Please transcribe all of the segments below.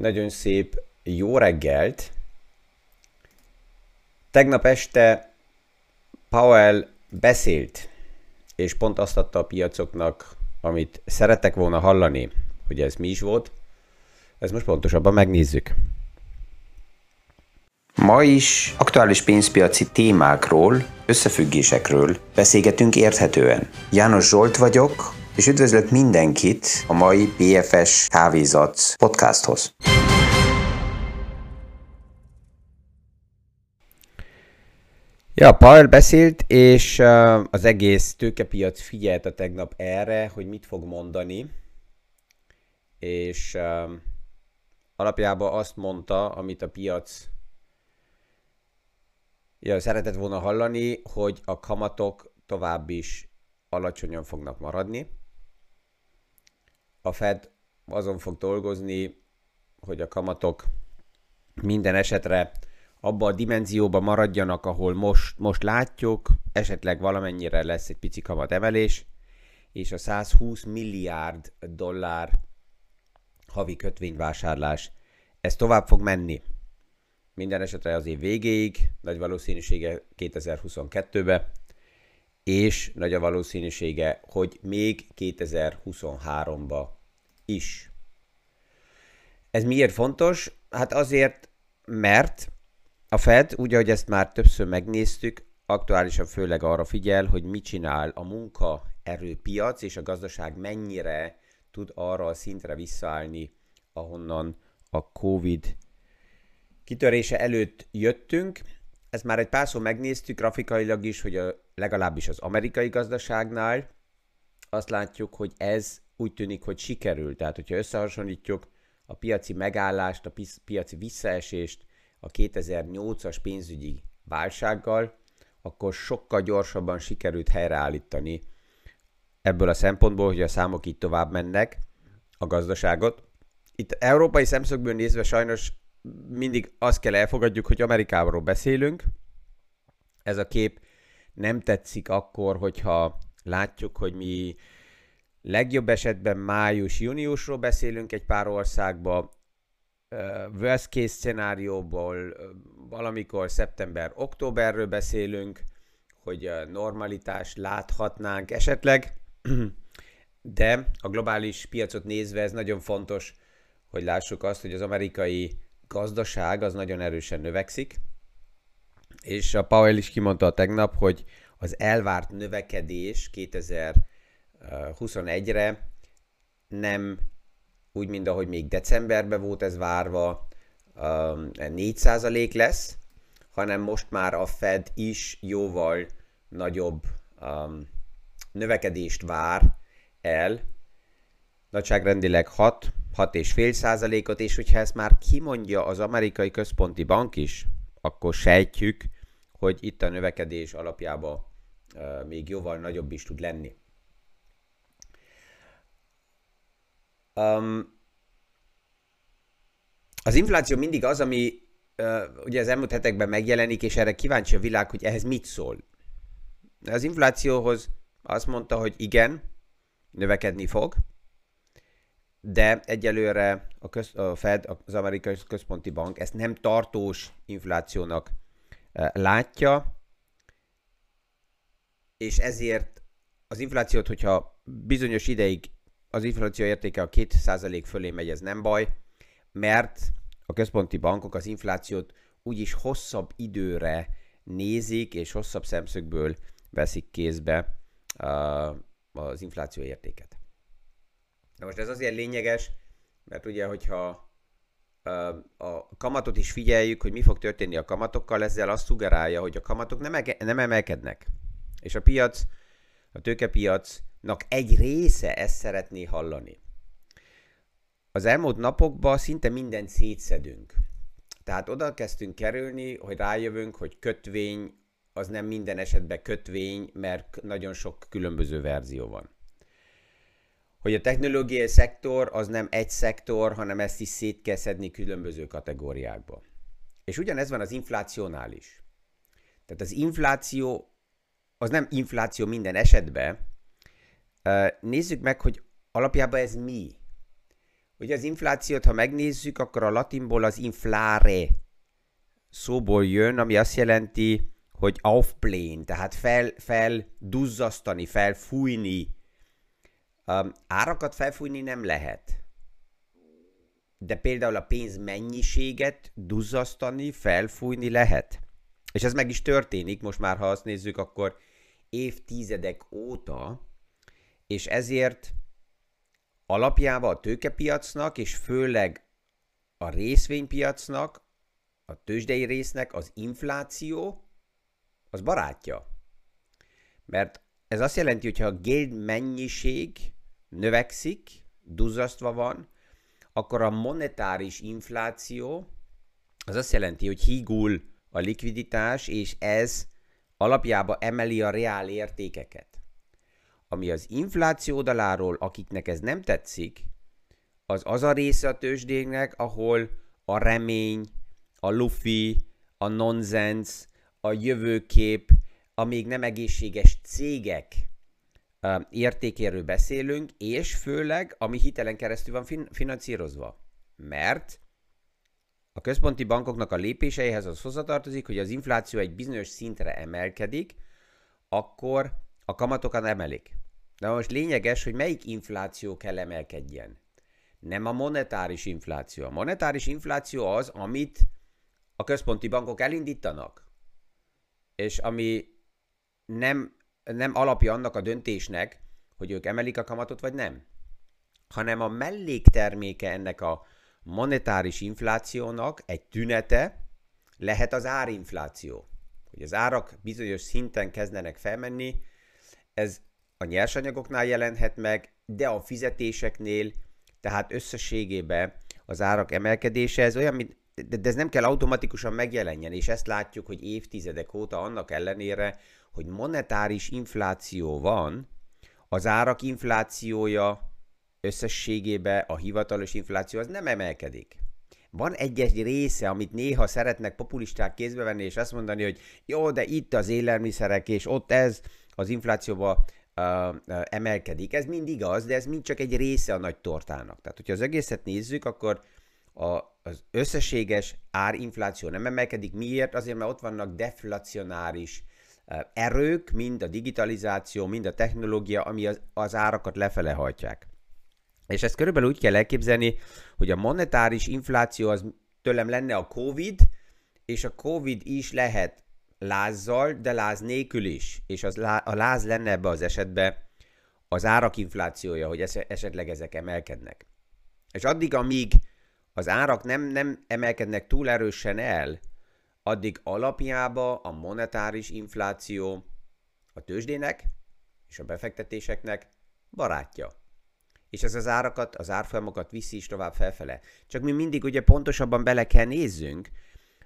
Nagyon szép jó reggelt. Tegnap este Powell beszélt, és pont azt adta a piacoknak, amit szerettek volna hallani, hogy ez mi is volt. Ezt most pontosabban megnézzük. Ma is aktuális pénzpiaci témákról, összefüggésekről beszélgetünk érthetően. János Zsolt vagyok, és üdvözlök mindenkit a mai BFS Kávézat podcasthoz. Ja, Paul beszélt, és uh, az egész tőkepiac figyelt a tegnap erre, hogy mit fog mondani, és uh, alapjában azt mondta, amit a piac ja, szeretett volna hallani, hogy a kamatok tovább is alacsonyan fognak maradni, a Fed azon fog dolgozni, hogy a kamatok minden esetre abba a dimenzióba maradjanak, ahol most, most látjuk, esetleg valamennyire lesz egy pici kamat emelés, és a 120 milliárd dollár havi kötvényvásárlás, ez tovább fog menni. Minden esetre az év végéig, nagy valószínűsége 2022-be, és nagy a valószínűsége, hogy még 2023-ba is. Ez miért fontos? Hát azért, mert a Fed, úgy, ahogy ezt már többször megnéztük, aktuálisan főleg arra figyel, hogy mit csinál a munkaerőpiac, és a gazdaság mennyire tud arra a szintre visszaállni, ahonnan a COVID kitörése előtt jöttünk. Ezt már egy párszor megnéztük grafikailag is, hogy a, legalábbis az amerikai gazdaságnál azt látjuk, hogy ez úgy tűnik, hogy sikerül. Tehát, hogyha összehasonlítjuk a piaci megállást, a piaci visszaesést a 2008-as pénzügyi válsággal, akkor sokkal gyorsabban sikerült helyreállítani ebből a szempontból, hogy a számok így tovább mennek a gazdaságot. Itt európai szemszögből nézve sajnos mindig azt kell elfogadjuk, hogy Amerikáról beszélünk. Ez a kép nem tetszik akkor, hogyha látjuk, hogy mi Legjobb esetben május-júniusról beszélünk egy pár országba, worst case szenárióból valamikor szeptember-októberről beszélünk, hogy normalitás láthatnánk esetleg, de a globális piacot nézve ez nagyon fontos, hogy lássuk azt, hogy az amerikai gazdaság az nagyon erősen növekszik, és a Powell is kimondta tegnap, hogy az elvárt növekedés 2000 21-re nem úgy, mint ahogy még decemberben volt ez várva, 4% lesz, hanem most már a Fed is jóval nagyobb um, növekedést vár el, nagyságrendileg 6, 6,5 százalékot, és hogyha ezt már kimondja az amerikai központi bank is, akkor sejtjük, hogy itt a növekedés alapjában uh, még jóval nagyobb is tud lenni. Um, az infláció mindig az, ami uh, ugye az elmúlt hetekben megjelenik, és erre kíváncsi a világ, hogy ehhez mit szól. Az inflációhoz azt mondta, hogy igen, növekedni fog, de egyelőre a, köz, a Fed, az amerikai központi bank ezt nem tartós inflációnak látja, és ezért az inflációt, hogyha bizonyos ideig az infláció értéke a 2% fölé megy, ez nem baj, mert a központi bankok az inflációt úgyis hosszabb időre nézik, és hosszabb szemszögből veszik kézbe az infláció értéket. Na most ez azért lényeges, mert ugye, hogyha a kamatot is figyeljük, hogy mi fog történni a kamatokkal, ezzel azt szugerálja, hogy a kamatok nem, nem emelkednek. És a piac, a tőkepiac egy része ezt szeretné hallani. Az elmúlt napokban szinte mindent szétszedünk. Tehát oda kezdtünk kerülni, hogy rájövünk, hogy kötvény az nem minden esetben kötvény, mert nagyon sok különböző verzió van. Hogy a technológiai szektor az nem egy szektor, hanem ezt is szét kell szedni különböző kategóriákba. És ugyanez van az inflációnál is. Tehát az infláció az nem infláció minden esetben, Nézzük meg, hogy alapjában ez mi. Ugye az inflációt, ha megnézzük, akkor a latinból az inflare szóból jön, ami azt jelenti, hogy aufblähen, tehát fel, felduzzasztani, felfújni. Um, árakat felfújni nem lehet. De például a pénz mennyiséget duzzasztani, felfújni lehet. És ez meg is történik, most már ha azt nézzük, akkor évtizedek óta, és ezért alapjában a tőkepiacnak, és főleg a részvénypiacnak, a tőzsdei résznek az infláció, az barátja. Mert ez azt jelenti, hogy ha a geld mennyiség növekszik, duzzasztva van, akkor a monetáris infláció az azt jelenti, hogy hígul a likviditás, és ez alapjába emeli a reál értékeket. Ami az infláció oldaláról, akiknek ez nem tetszik, az az a része a tőzsdének, ahol a remény, a lufi, a nonsens, a jövőkép, a még nem egészséges cégek értékéről beszélünk, és főleg, ami hitelen keresztül van fin- finanszírozva. Mert a központi bankoknak a lépéseihez az hozzatartozik, hogy az infláció egy bizonyos szintre emelkedik, akkor a kamatokat emelik. De most lényeges, hogy melyik infláció kell emelkedjen. Nem a monetáris infláció. A monetáris infláció az, amit a központi bankok elindítanak, és ami nem, nem alapja annak a döntésnek, hogy ők emelik a kamatot, vagy nem, hanem a mellékterméke ennek a monetáris inflációnak egy tünete lehet az árinfláció. Hogy az árak bizonyos szinten kezdenek felmenni, ez a nyersanyagoknál jelenhet meg, de a fizetéseknél, tehát összességében az árak emelkedése, ez olyan, mint, de ez nem kell automatikusan megjelenjen, és ezt látjuk, hogy évtizedek óta annak ellenére, hogy monetáris infláció van, az árak inflációja összességében a hivatalos infláció az nem emelkedik. Van egy-egy része, amit néha szeretnek populisták kézbe venni, és azt mondani, hogy jó, de itt az élelmiszerek, és ott ez az inflációba emelkedik. Ez mind igaz, de ez mind csak egy része a nagy tortának. Tehát, hogyha az egészet nézzük, akkor a, az összességes árinfláció nem emelkedik. Miért? Azért, mert ott vannak deflacionáris erők, mind a digitalizáció, mind a technológia, ami az, az árakat lefele hajtják. És ezt körülbelül úgy kell elképzelni, hogy a monetáris infláció az tőlem lenne a COVID, és a COVID is lehet lázzal, de láz nélkül is. És az a láz lenne ebbe az esetben az árak inflációja, hogy esetleg ezek emelkednek. És addig, amíg az árak nem, nem emelkednek túl erősen el, addig alapjába a monetáris infláció a tőzsdének és a befektetéseknek barátja és ez az árakat, az árfolyamokat viszi is tovább felfele. Csak mi mindig ugye pontosabban bele kell nézzünk,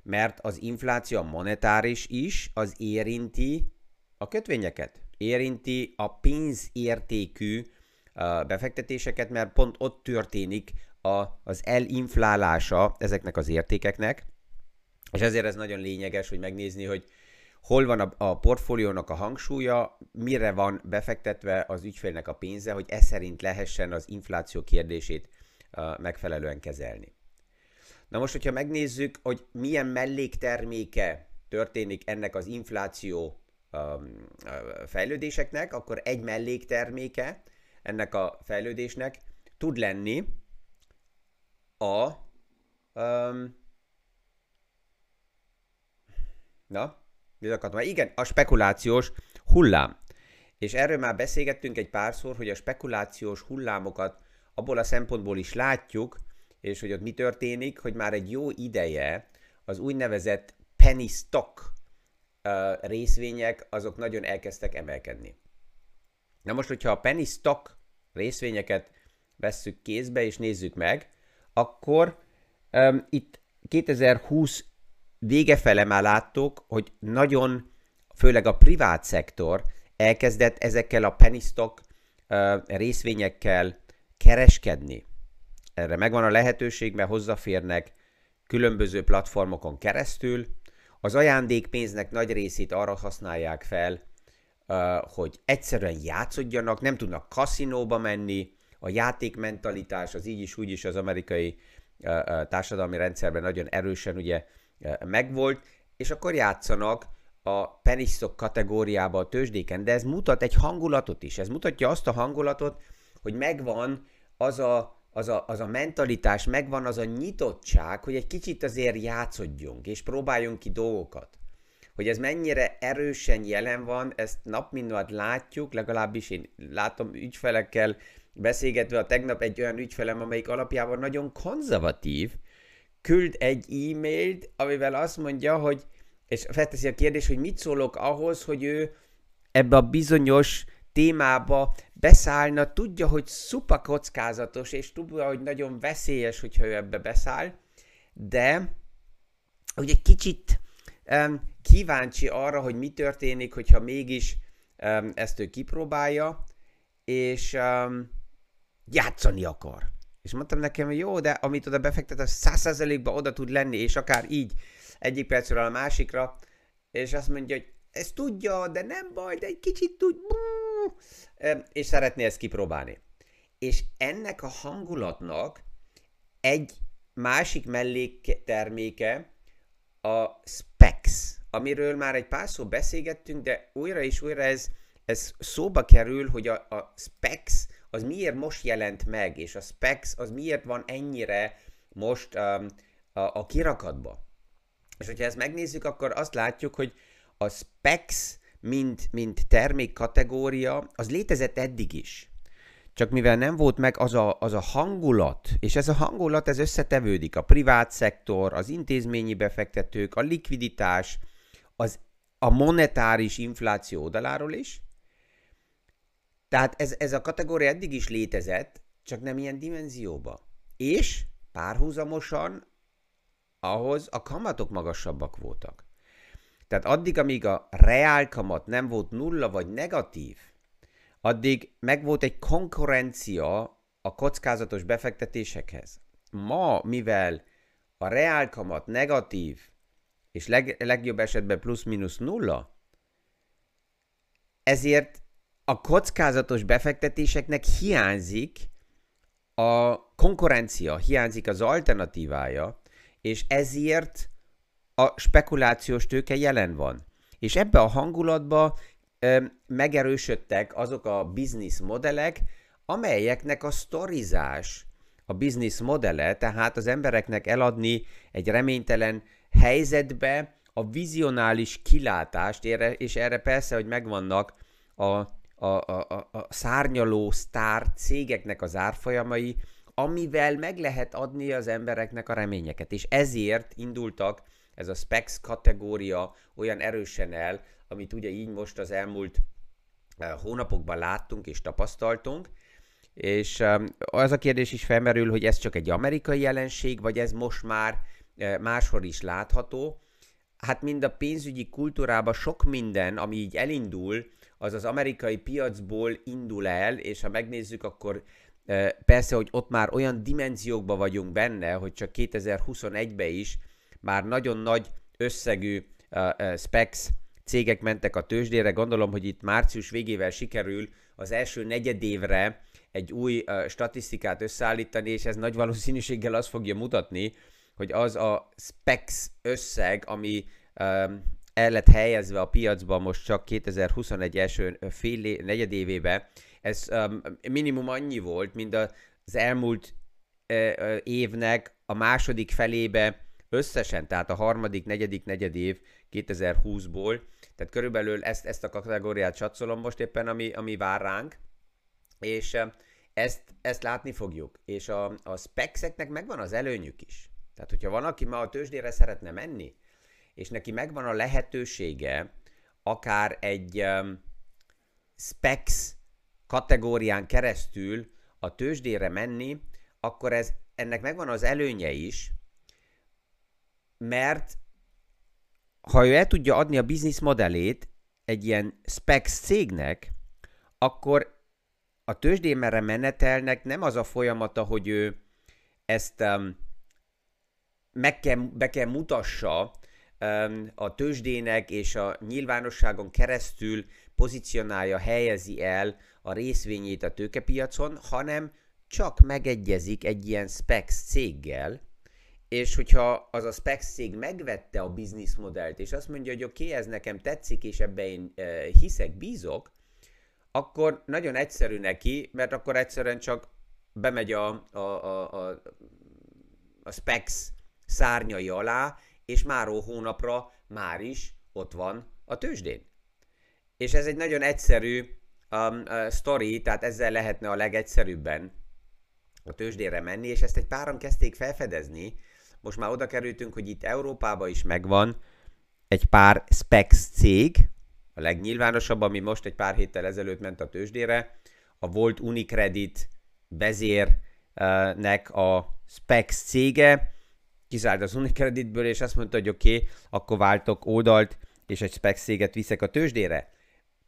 mert az infláció a monetáris is, az érinti a kötvényeket, érinti a pénzértékű befektetéseket, mert pont ott történik a, az elinflálása ezeknek az értékeknek, és ezért ez nagyon lényeges, hogy megnézni, hogy hol van a, a portfóliónak a hangsúlya, mire van befektetve az ügyfélnek a pénze, hogy ez szerint lehessen az infláció kérdését uh, megfelelően kezelni. Na most, hogyha megnézzük, hogy milyen mellékterméke történik ennek az infláció um, fejlődéseknek, akkor egy mellékterméke ennek a fejlődésnek tud lenni a um, na, Mit akartam? Igen, a spekulációs hullám. És erről már beszélgettünk egy párszor, hogy a spekulációs hullámokat abból a szempontból is látjuk, és hogy ott mi történik, hogy már egy jó ideje az úgynevezett penny stock részvények, azok nagyon elkezdtek emelkedni. Na most, hogyha a penny stock részvényeket vesszük kézbe és nézzük meg, akkor um, itt 2020 vége fele már láttuk, hogy nagyon, főleg a privát szektor elkezdett ezekkel a penny stock uh, részvényekkel kereskedni. Erre megvan a lehetőség, mert hozzáférnek különböző platformokon keresztül. Az ajándékpénznek nagy részét arra használják fel, hogy egyszerűen játszodjanak, nem tudnak kaszinóba menni, a játékmentalitás az így is, úgy is az amerikai társadalmi rendszerben nagyon erősen ugye megvolt, és akkor játszanak a peniszok kategóriába a tőzsdéken, de ez mutat egy hangulatot is. Ez mutatja azt a hangulatot, hogy megvan az a, az a, az a mentalitás, megvan az a nyitottság, hogy egy kicsit azért játszodjunk, és próbáljunk ki dolgokat. Hogy ez mennyire erősen jelen van, ezt nap mint nap látjuk, legalábbis én látom ügyfelekkel beszélgetve a tegnap egy olyan ügyfelem, amelyik alapjában nagyon konzervatív, küld egy e-mailt, amivel azt mondja, hogy és felteszi a kérdés, hogy mit szólok ahhoz, hogy ő ebbe a bizonyos témába beszállna, tudja, hogy szupa kockázatos, és tudja, hogy nagyon veszélyes, hogyha ő ebbe beszáll, de egy kicsit um, kíváncsi arra, hogy mi történik, hogyha mégis um, ezt ő kipróbálja, és um, játszani akar. És mondtam nekem, hogy jó, de amit oda befektet, az százszerzelékban oda tud lenni, és akár így egyik percről a másikra, és azt mondja, hogy ezt tudja, de nem baj, de egy kicsit tud, és szeretné ezt kipróbálni. És ennek a hangulatnak egy másik mellékterméke a Specs, amiről már egy pár szó beszélgettünk, de újra és újra ez, ez szóba kerül, hogy a, a Specs az miért most jelent meg, és a Specs az miért van ennyire most um, a, a kirakatba. És hogyha ezt megnézzük, akkor azt látjuk, hogy a specs, mint, mint termékkategória, az létezett eddig is. Csak mivel nem volt meg az a, az a hangulat, és ez a hangulat ez összetevődik, a privát szektor, az intézményi befektetők, a likviditás, az, a monetáris infláció oldaláról is. Tehát ez, ez a kategória eddig is létezett, csak nem ilyen dimenzióba. És párhuzamosan ahhoz a kamatok magasabbak voltak. Tehát addig, amíg a reál kamat nem volt nulla vagy negatív, addig megvolt egy konkurencia a kockázatos befektetésekhez. Ma, mivel a reál kamat negatív, és leg, legjobb esetben plusz-minusz nulla, ezért a kockázatos befektetéseknek hiányzik a konkurencia, hiányzik az alternatívája, és ezért a spekulációs tőke jelen van. És ebbe a hangulatba ö, megerősödtek azok a business modellek, amelyeknek a sztorizás, a business modele, tehát az embereknek eladni egy reménytelen helyzetbe a vizionális kilátást, és erre persze, hogy megvannak a, a, a, a szárnyaló sztár cégeknek az árfolyamai, amivel meg lehet adni az embereknek a reményeket. És ezért indultak ez a specs kategória olyan erősen el, amit ugye így most az elmúlt eh, hónapokban láttunk és tapasztaltunk, és az a kérdés is felmerül, hogy ez csak egy amerikai jelenség, vagy ez most már eh, máshol is látható. Hát mind a pénzügyi kultúrában sok minden, ami így elindul, az az amerikai piacból indul el, és ha megnézzük, akkor Persze, hogy ott már olyan dimenziókban vagyunk benne, hogy csak 2021-ben is már nagyon nagy összegű specs cégek mentek a tőzsdére. Gondolom, hogy itt március végével sikerül az első negyedévre egy új statisztikát összeállítani, és ez nagy valószínűséggel azt fogja mutatni, hogy az a specs összeg, ami el lett helyezve a piacban most csak 2021 első fél negyedévébe, ez um, minimum annyi volt, mint az elmúlt uh, évnek a második felébe összesen, tehát a harmadik, negyedik, negyed év 2020-ból. Tehát körülbelül ezt, ezt a kategóriát csatszolom most éppen, ami, ami vár ránk, és ezt, ezt látni fogjuk. És a, a spexeknek megvan az előnyük is. Tehát, hogyha van, aki ma a tőzsdére szeretne menni, és neki megvan a lehetősége akár egy um, specs kategórián keresztül a tőzsdére menni, akkor ez, ennek megvan az előnye is, mert ha ő el tudja adni a business modellét egy ilyen specs cégnek, akkor a tőzsdén merre menetelnek nem az a folyamata, hogy ő ezt um, meg kell, be kell mutassa um, a tőzsdének és a nyilvánosságon keresztül pozícionálja, helyezi el a részvényét a tőkepiacon, hanem csak megegyezik egy ilyen specs céggel, és hogyha az a specs cég megvette a bizniszmodellt, és azt mondja, hogy oké, okay, ez nekem tetszik, és ebben én e, hiszek, bízok, akkor nagyon egyszerű neki, mert akkor egyszerűen csak bemegy a, a, a, a, a specs szárnyai alá, és máró hónapra már is ott van a tőzsdén. És ez egy nagyon egyszerű um, uh, story, tehát ezzel lehetne a legegyszerűbben a tőzsdére menni, és ezt egy páran kezdték felfedezni. Most már oda kerültünk, hogy itt Európában is megvan egy pár specs cég, a legnyilvánosabb, ami most egy pár héttel ezelőtt ment a tőzsdére, a Volt Unicredit vezérnek a specs cége, kizárt az Unicreditből, és azt mondta, hogy oké, okay, akkor váltok oldalt, és egy specs céget viszek a tőzsdére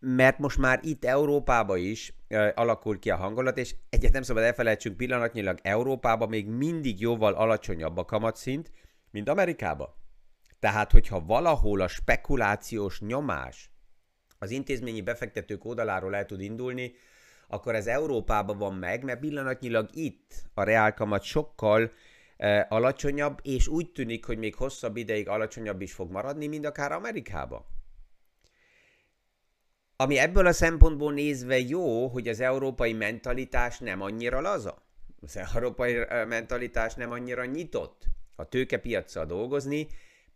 mert most már itt Európában is uh, alakul ki a hangulat, és egyet nem szabad elfelejtsünk pillanatnyilag Európában még mindig jóval alacsonyabb a kamatszint, mint Amerikában. Tehát, hogyha valahol a spekulációs nyomás az intézményi befektetők oldaláról el tud indulni, akkor ez Európában van meg, mert pillanatnyilag itt a reálkamat sokkal uh, alacsonyabb, és úgy tűnik, hogy még hosszabb ideig alacsonyabb is fog maradni, mint akár Amerikában. Ami ebből a szempontból nézve jó, hogy az európai mentalitás nem annyira laza. Az európai mentalitás nem annyira nyitott a tőkepiacsal dolgozni.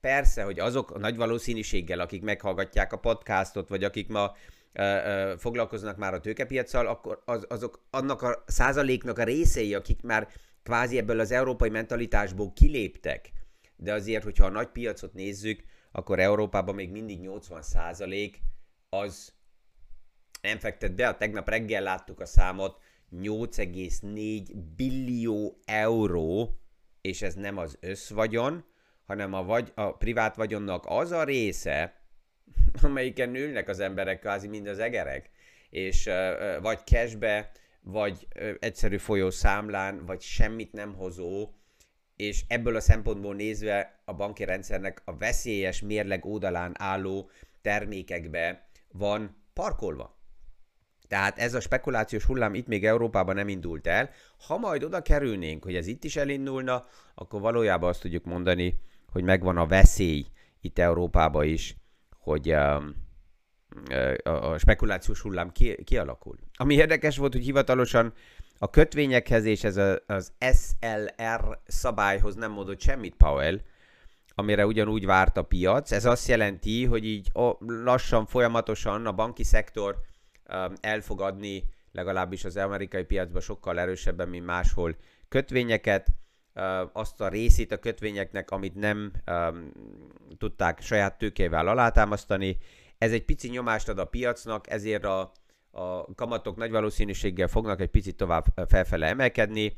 Persze, hogy azok a nagy valószínűséggel, akik meghallgatják a podcastot, vagy akik ma ö, ö, foglalkoznak már a tőkepiacsal, akkor az, azok annak a százaléknak a részei, akik már kvázi ebből az európai mentalitásból kiléptek. De azért, hogyha a nagy piacot nézzük, akkor Európában még mindig 80 százalék az nem fektet be, a tegnap reggel láttuk a számot, 8,4 billió euró, és ez nem az összvagyon, hanem a, vagy, a privát vagyonnak az a része, amelyiken ülnek az emberek, kvázi mind az egerek, és vagy cashbe, vagy egyszerű folyó számlán, vagy semmit nem hozó, és ebből a szempontból nézve a banki rendszernek a veszélyes mérleg oldalán álló termékekbe van parkolva. Tehát ez a spekulációs hullám itt még Európában nem indult el. Ha majd oda kerülnénk, hogy ez itt is elindulna, akkor valójában azt tudjuk mondani, hogy megvan a veszély itt Európában is, hogy um, a spekulációs hullám ki, kialakul. Ami érdekes volt, hogy hivatalosan a kötvényekhez és ez a, az SLR szabályhoz nem mondott semmit Powell, amire ugyanúgy várt a piac. Ez azt jelenti, hogy így lassan, folyamatosan a banki szektor elfogadni legalábbis az amerikai piacban sokkal erősebben, mint máshol kötvényeket, uh, azt a részét a kötvényeknek, amit nem um, tudták saját tőkével alátámasztani. Ez egy pici nyomást ad a piacnak, ezért a, a kamatok nagy valószínűséggel fognak egy picit tovább felfele emelkedni.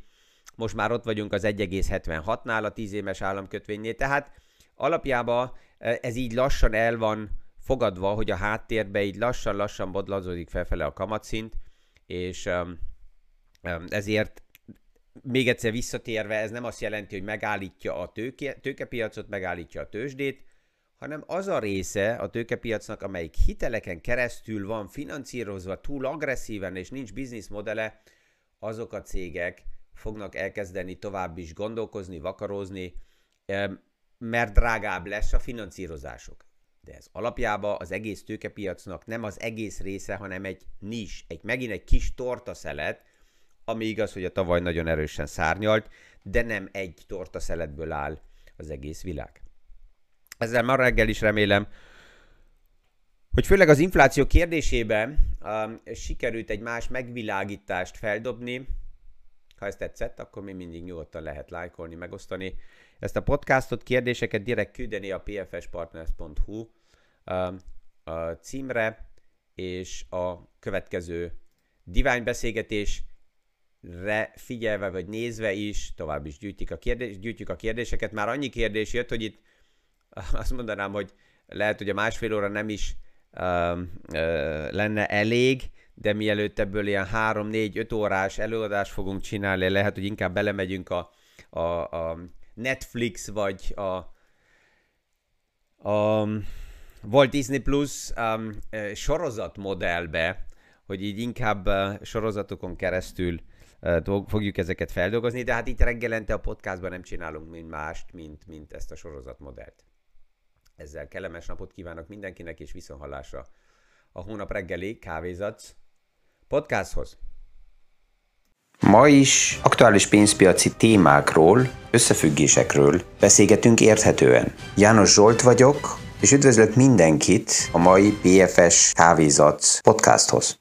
Most már ott vagyunk az 1,76-nál a 10 éves államkötvénynél, tehát alapjában ez így lassan el van fogadva, hogy a háttérbe így lassan-lassan bodlazódik felfele a kamatszint, és ezért még egyszer visszatérve, ez nem azt jelenti, hogy megállítja a tőke, tőkepiacot, megállítja a tőzsdét, hanem az a része a tőkepiacnak, amelyik hiteleken keresztül van finanszírozva túl agresszíven, és nincs bizniszmodele, azok a cégek fognak elkezdeni tovább is gondolkozni, vakarozni, mert drágább lesz a finanszírozások de ez alapjában az egész tőkepiacnak nem az egész része, hanem egy nis, egy megint egy kis tortaszelet, ami igaz, hogy a tavaly nagyon erősen szárnyalt, de nem egy tortaszeletből áll az egész világ. Ezzel ma reggel is remélem, hogy főleg az infláció kérdésében um, sikerült egy más megvilágítást feldobni. Ha ezt tetszett, akkor mi mindig nyugodtan lehet lájkolni, megosztani. Ezt a podcastot, kérdéseket direkt küldeni a pfspartners.hu um, a címre, és a következő divány beszélgetésre figyelve vagy nézve is tovább is gyűjtjük a, kérdés, gyűjtjük a kérdéseket. Már annyi kérdés jött, hogy itt azt mondanám, hogy lehet, hogy a másfél óra nem is uh, uh, lenne elég, de mielőtt ebből ilyen 3-4-5 órás előadást fogunk csinálni, lehet, hogy inkább belemegyünk a, a, a Netflix vagy a, a Walt Disney Plus um, sorozat modellbe, hogy így inkább sorozatokon keresztül fogjuk ezeket feldolgozni, de hát itt reggelente a podcastban nem csinálunk mind mást, mint, mint ezt a sorozatmodellt. Ezzel kellemes napot kívánok mindenkinek, és viszonhallásra a hónap reggeli kávézatsz podcasthoz. Ma is aktuális pénzpiaci témákról, összefüggésekről beszélgetünk érthetően. János Zsolt vagyok, és üdvözlök mindenkit a mai BFS Kávézatsz podcasthoz.